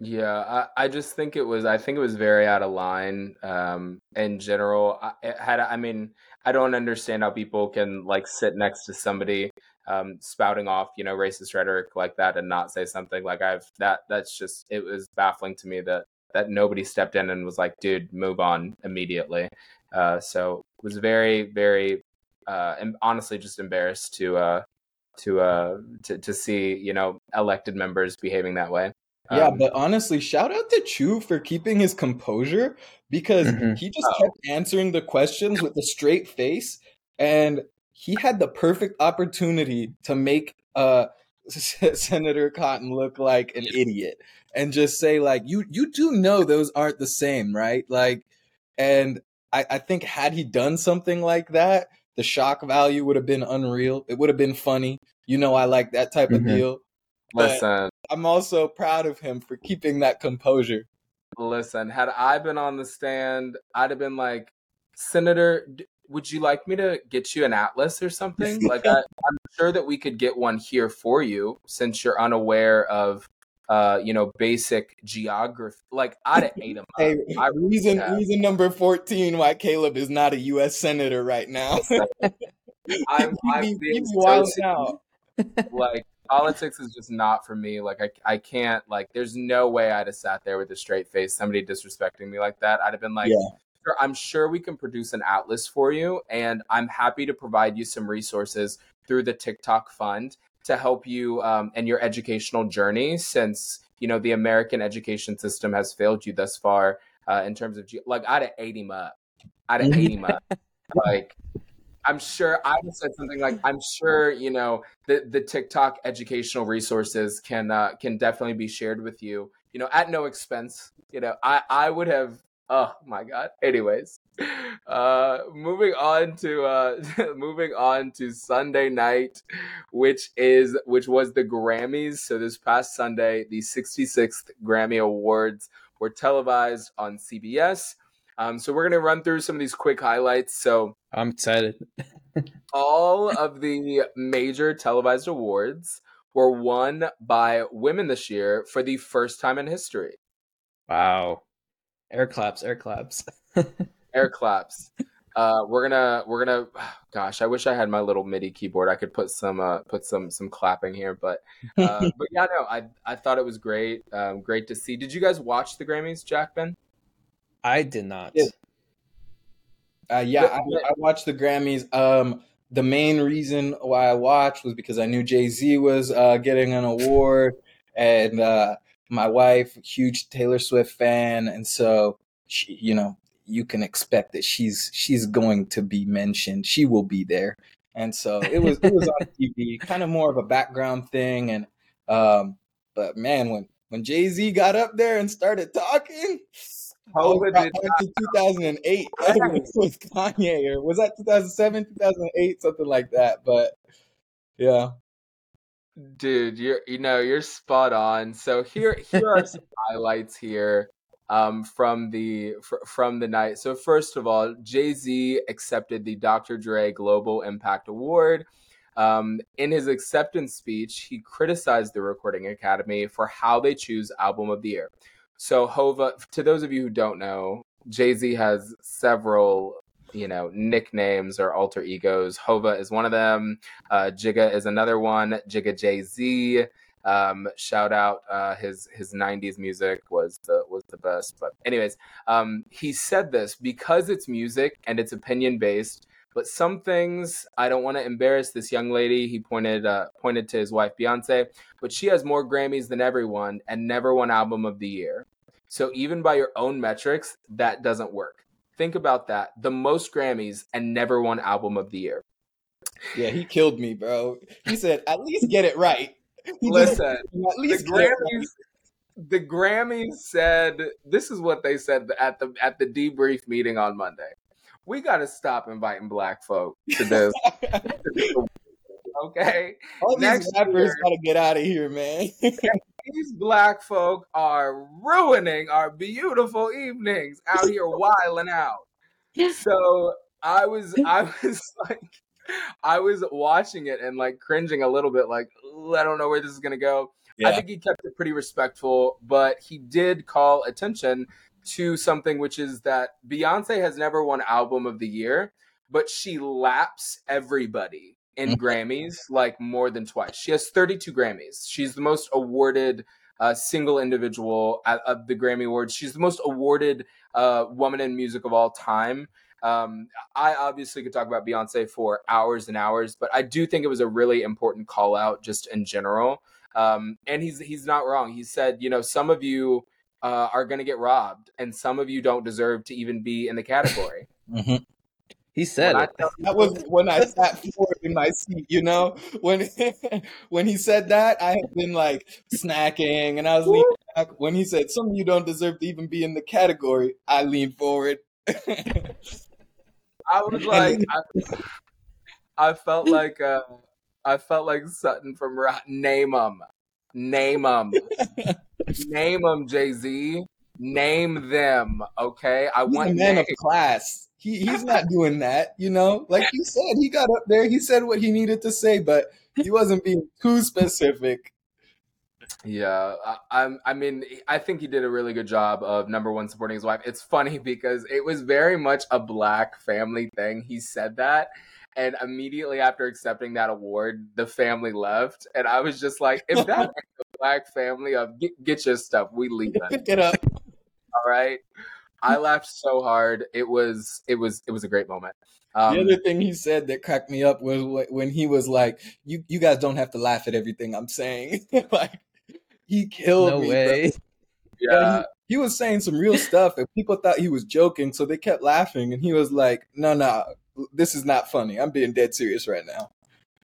Yeah, I, I just think it was I think it was very out of line um in general. I had I mean, I don't understand how people can like sit next to somebody um spouting off, you know, racist rhetoric like that and not say something like I've that that's just it was baffling to me that that nobody stepped in and was like, dude, move on immediately. Uh, so was very, very, uh, and honestly, just embarrassed to, uh, to, uh, to, to see, you know, elected members behaving that way. Yeah, um, but honestly, shout out to Chew for keeping his composure because mm-hmm. he just oh. kept answering the questions with a straight face, and he had the perfect opportunity to make uh, *laughs* Senator Cotton look like an idiot and just say like you you do know those aren't the same, right? Like and I, I think had he done something like that, the shock value would have been unreal. It would have been funny. You know I like that type mm-hmm. of deal. Listen. I'm also proud of him for keeping that composure. Listen, had I been on the stand, I'd have been like, Senator, would you like me to get you an atlas or something? *laughs* like, I, am sure that we could get one here for you since you're unaware of uh, you know, basic geography. Like I'd have ate them. hey, I reason have. reason number fourteen why Caleb is not a U.S. senator right now. *laughs* I'm, *laughs* I'm being so now. like politics is just not for me. Like I, I can't. Like there's no way I'd have sat there with a straight face. Somebody disrespecting me like that, I'd have been like. Yeah. I'm sure we can produce an atlas for you, and I'm happy to provide you some resources through the TikTok Fund to help you um, in your educational journey since you know the american education system has failed you thus far uh, in terms of like i'd have ate him up i'd have ate him up *laughs* like I'm sure I would said something like, "I'm sure you know the the TikTok educational resources can uh, can definitely be shared with you, you know, at no expense." You know, I I would have. Oh my god. Anyways, uh, moving on to uh, *laughs* moving on to Sunday night, which is which was the Grammys. So this past Sunday, the 66th Grammy Awards were televised on CBS. Um, so we're going to run through some of these quick highlights. So I'm excited. *laughs* all of the major televised awards were won by women this year for the first time in history. Wow. Air claps, air claps. *laughs* air claps. Uh, we're gonna we're gonna *sighs* gosh i wish i had my little midi keyboard i could put some uh, put some some clapping here but uh, *laughs* but yeah no i i thought it was great um, great to see did you guys watch the grammys jack ben I did not. Yeah. Uh, yeah, I, I, watched the Grammys. Um, the main reason why I watched was because I knew Jay Z was uh, getting an award, and uh, my wife, huge Taylor Swift fan, and so she, you know, you can expect that she's she's going to be mentioned. She will be there, and so it was it was on *laughs* TV, kind of more of a background thing, and um, but man, when when Jay Z got up there and started talking. COVID did not. *laughs* 2008 with Kanye, or was that 2007, 2008, something like that? But yeah, dude, you're you know you're spot on. So here here are some *laughs* highlights here um, from the fr- from the night. So first of all, Jay Z accepted the Dr. Dre Global Impact Award. Um, in his acceptance speech, he criticized the Recording Academy for how they choose Album of the Year. So Hova, to those of you who don't know, Jay Z has several, you know, nicknames or alter egos. Hova is one of them. Uh, Jigga is another one. Jigga Jay Z. Um, shout out uh, his his '90s music was the was the best. But anyways, um, he said this because it's music and it's opinion based. But some things I don't want to embarrass this young lady. He pointed uh, pointed to his wife Beyonce, but she has more Grammys than everyone and never won Album of the Year. So even by your own metrics, that doesn't work. Think about that. The most Grammys and never won album of the year. Yeah, he killed me, bro. He said, at least get it right. He Listen, at least the Grammys the Grammys said this is what they said at the at the debrief meeting on Monday. We got to stop inviting black folk to this. *laughs* *laughs* okay, all Next these rappers got to get out of here, man *laughs* these black folk are ruining our beautiful evenings out here wiling out. So I was I *laughs* was like I was watching it and like cringing a little bit, like I don't know where this is gonna go. Yeah. I think he kept it pretty respectful, but he did call attention to something which is that Beyonce has never won album of the year, but she laps everybody in mm-hmm. Grammys like more than twice. She has 32 Grammys. She's the most awarded uh, single individual at, at, the Grammy Awards. She's the most awarded uh, woman in music of all time. Um, I obviously could talk about Beyonce for hours and hours, but I do think it was a really important call out just in general. Um, and he's he's not wrong. He said, you know, some of you uh, are going to get robbed, and some of you don't deserve to even be in the category. mm-hmm. He said it. that was when I sat forward in my seat, you know? *laughs* When *laughs* when he said that, I had been like snacking and I was leaning back. When he said, Some of you don't deserve to even be in the category, I leaned forward. *laughs* I was like I, I felt like uh, I felt like Sutton from Name them. Name them. Name them, Jay Z. Name them, okay? I He's want a man names. of class. He he's not doing that, you know. Like you said, he got up there, he said what he needed to say, but he wasn't being too specific. Yeah, I, I mean, I think he did a really good job of number one supporting his wife. It's funny *laughs* because it was very much a black family thing. He said that, and immediately after accepting that award, the family left, and I was just like, if that's *laughs* a black family of get, get your stuff, we leave. Pick it up. All right. I laughed so hard. It was it was it was a great moment. Um, the other thing he said that cracked me up was when he was like, "You you guys don't have to laugh at everything I'm saying." *laughs* like he killed no me. Way. Bro. Yeah. He, he, was saying some real stuff, and people thought he was joking, so they kept laughing. And he was like, "No, no, this is not funny. I'm being dead serious right now.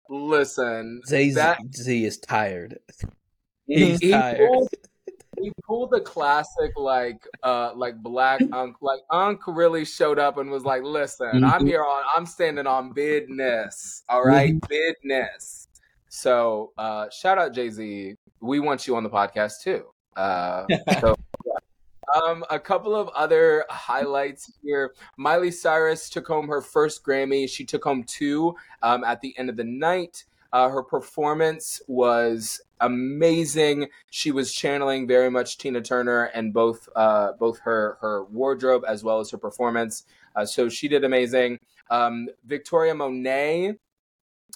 Listen, Jay that Z is tired. He's he tired. pulled, he pulled the classic like uh like black *clears throat* unk like unk really showed up and was like listen i'm Mhm. here on i'm standing on business all right? Business. So uh shout out jay-z. We want you on the podcast too. Uh so *laughs* um a couple of other highlights here. Miley cyrus took home her first grammy. She took home two um at the end of the night uh, her performance was amazing. She was channeling very much Tina Turner and both uh, both her her wardrobe as well as her performance. Uh, so she did amazing. Um, Victoria Monet.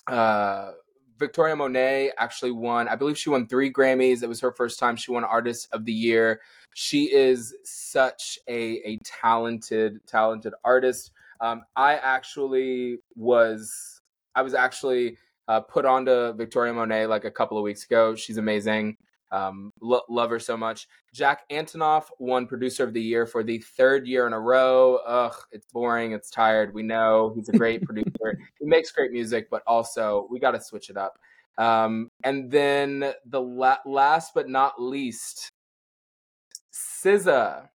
Uh, Victoria Monet actually won. I believe she won three Grammys. It was her first time she won Artist of the Year. She is such a a talented talented artist. Um, I actually was I was actually uh, put onto Victoria Monet like a couple of weeks ago. She's amazing. Um, lo- love her so much. Jack Antonoff won Producer of the Year for the third year in a row. Ugh, it's boring. It's tired. We know he's a great *laughs* producer. He makes great music, but also we got to switch it up. Um, and then the la- last but not least, SZA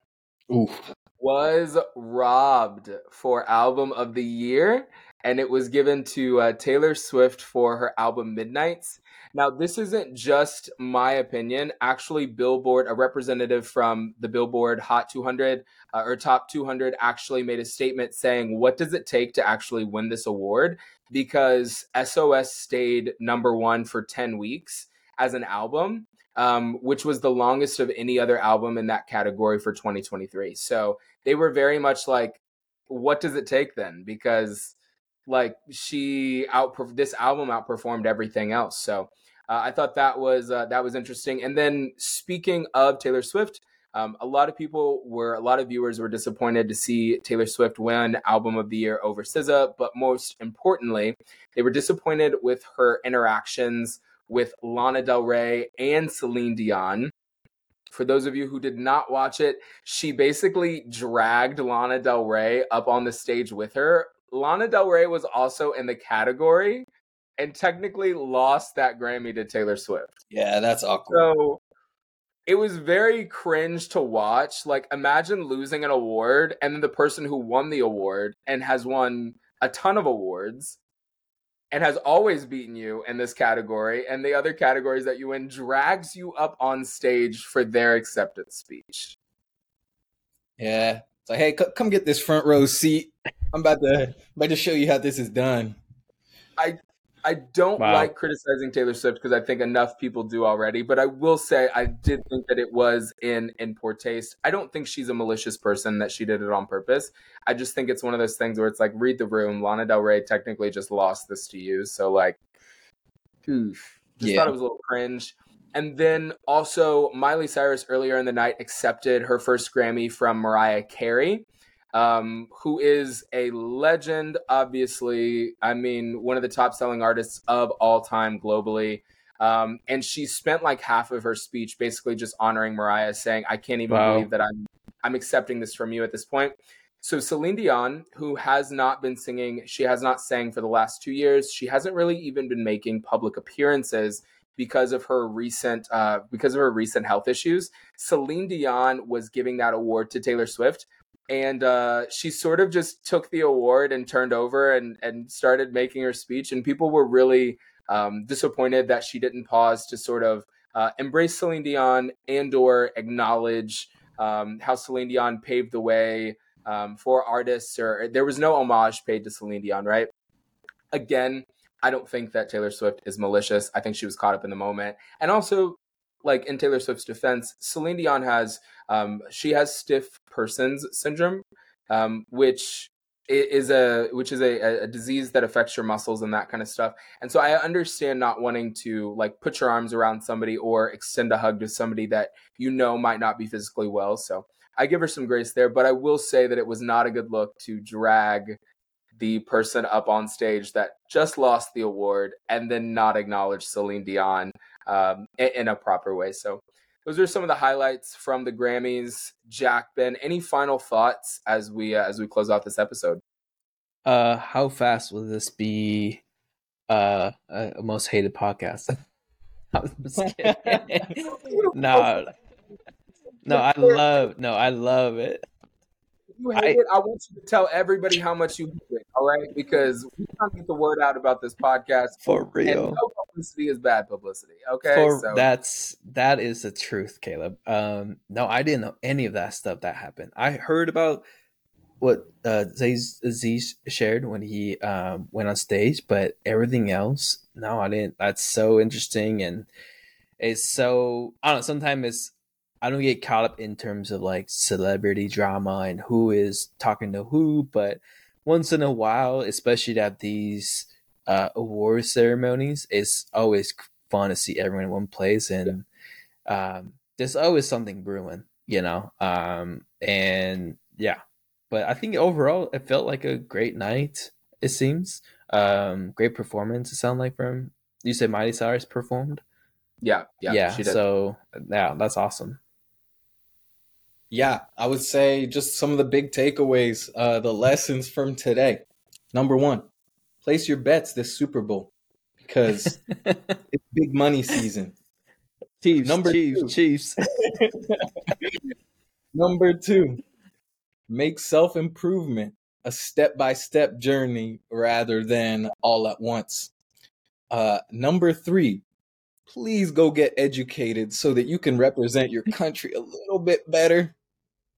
Oof. was robbed for album of the year and it was given to uh, taylor swift for her album midnights now this isn't just my opinion actually billboard a representative from the billboard hot 200 uh, or top 200 actually made a statement saying what does it take to actually win this award because sos stayed number one for 10 weeks as an album um, which was the longest of any other album in that category for 2023. So they were very much like, what does it take then? Because like she out this album outperformed everything else. So uh, I thought that was uh, that was interesting. And then speaking of Taylor Swift, um, a lot of people were a lot of viewers were disappointed to see Taylor Swift win Album of the Year over SZA, but most importantly, they were disappointed with her interactions with Lana Del Rey and Celine Dion. For those of you who did not watch it, she basically dragged Lana Del Rey up on the stage with her. Lana Del Rey was also in the category and technically lost that Grammy to Taylor Swift. Yeah, that's awkward. So it was very cringe to watch. Like, imagine losing an award and then the person who won the award and has won a ton of awards and has always beaten you in this category and the other categories that you win drags you up on stage for their acceptance speech. Yeah. It's like, hey, c- come get this front row seat. I'm about to about to show you how this is done. I don't Wow. like criticizing Taylor Swift because I think enough people do already, but I will say I did think that it was in in poor taste. I don't think she's a malicious person that she did it on purpose. I just think it's one of those things where it's like read the room. Lana Del Rey technically just lost this to you, so like, oof. just Yeah. thought it was a little cringe. And then also Miley Cyrus earlier in the night accepted her first Grammy from Mariah Carey um, who is a legend, obviously. I mean, one of the top selling artists of all time globally. Um, and she spent like half of her speech basically just honoring Mariah, saying, I can't even Wow. believe that I'm I'm accepting this from you at this point. So Celine Dion, who has not been singing, she has not sang for the last two years. She hasn't really even been making public appearances because of her recent uh, because of her recent health issues. Celine Dion was giving that award to Taylor Swift, and uh, she sort of just took the award and turned over and and started making her speech, and people were really um, disappointed that she didn't pause to sort of uh, embrace Celine Dion and or acknowledge um, how Celine Dion paved the way um, for artists. Or there was no homage paid to Celine Dion, right? Again, I don't think that Taylor Swift is malicious. I think she was caught up in the moment, and also like in Taylor Swift's defense, Celine Dion has um, she has stiff persons syndrome, um, which is a which is a, a disease that affects your muscles and that kind of stuff. And so I understand not wanting to like put your arms around somebody or extend a hug to somebody that you know might not be physically well. So I give her some grace there, but I will say that it was not a good look to drag the person up on stage that just lost the award and then not acknowledge Celine Dion um, in, in a proper way. So those are some of the highlights from the Grammys. Jack Ben, any final thoughts as we uh, as we close off this episode? Uh, how fast will this be? Uh, a most hated podcast. *laughs* *laughs* no, no, I love no, I love it. You hate I, it. I want you to tell everybody how much you hate it. All right, because we can't get the word out about this podcast for real. Publicity is bad publicity. Okay, for, so. that's that is the truth, Caleb. Um, no, I didn't know any of that stuff that happened. I heard about what uh, Jay Z shared when he um, went on stage, but everything else, no, I didn't. That's so interesting and it's so I don't know. Sometimes it's I don't get caught up in terms of like celebrity drama and who is talking to who, but once in a while, especially at these uh, award ceremonies, it's always fun to see everyone in one place, and um, there's always something brewing, you know. Um, and yeah, but I think overall it felt like a great night. It seems um, great performance. It sounded like from you said Miley Cyrus performed. Yeah, yeah, yeah. So yeah, that's awesome. Yeah, I would say just some of the big takeaways, uh, the lessons from today. Number one, place your bets this Super Bowl because *laughs* it's big money season. Chiefs, Number Chiefs, two. Chiefs. *laughs* Number two, make self improvement a step by step journey rather than all at once. Uh, number three, please go get educated so that you can represent your country a little bit better.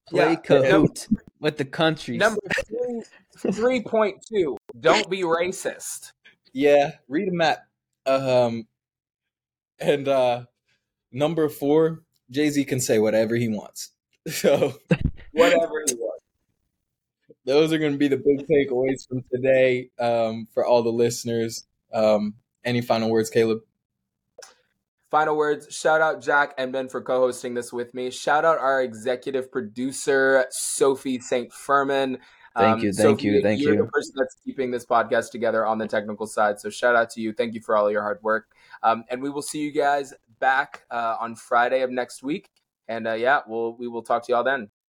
Play yeah. Kahoot with the country. Number three point two. Don't be racist. Yeah, read a map. Um, and uh, number four, Jay Z can say whatever he wants. *laughs* So whatever he wants. Those are going to be the big takeaways from today um, for all the listeners. Um, any final words, Caleb? Final words. Shout out Jack and Ben for co-hosting this with me. Shout out our executive producer Sophie St. Furman. Thank um, you, thank Sophie, you, thank you're you. the person that's keeping this podcast together on the technical side. So shout out to you. Thank you for all your hard work. Um, and we will see you guys back uh, on Friday of next week. And uh, yeah, we'll we will talk to y'all then.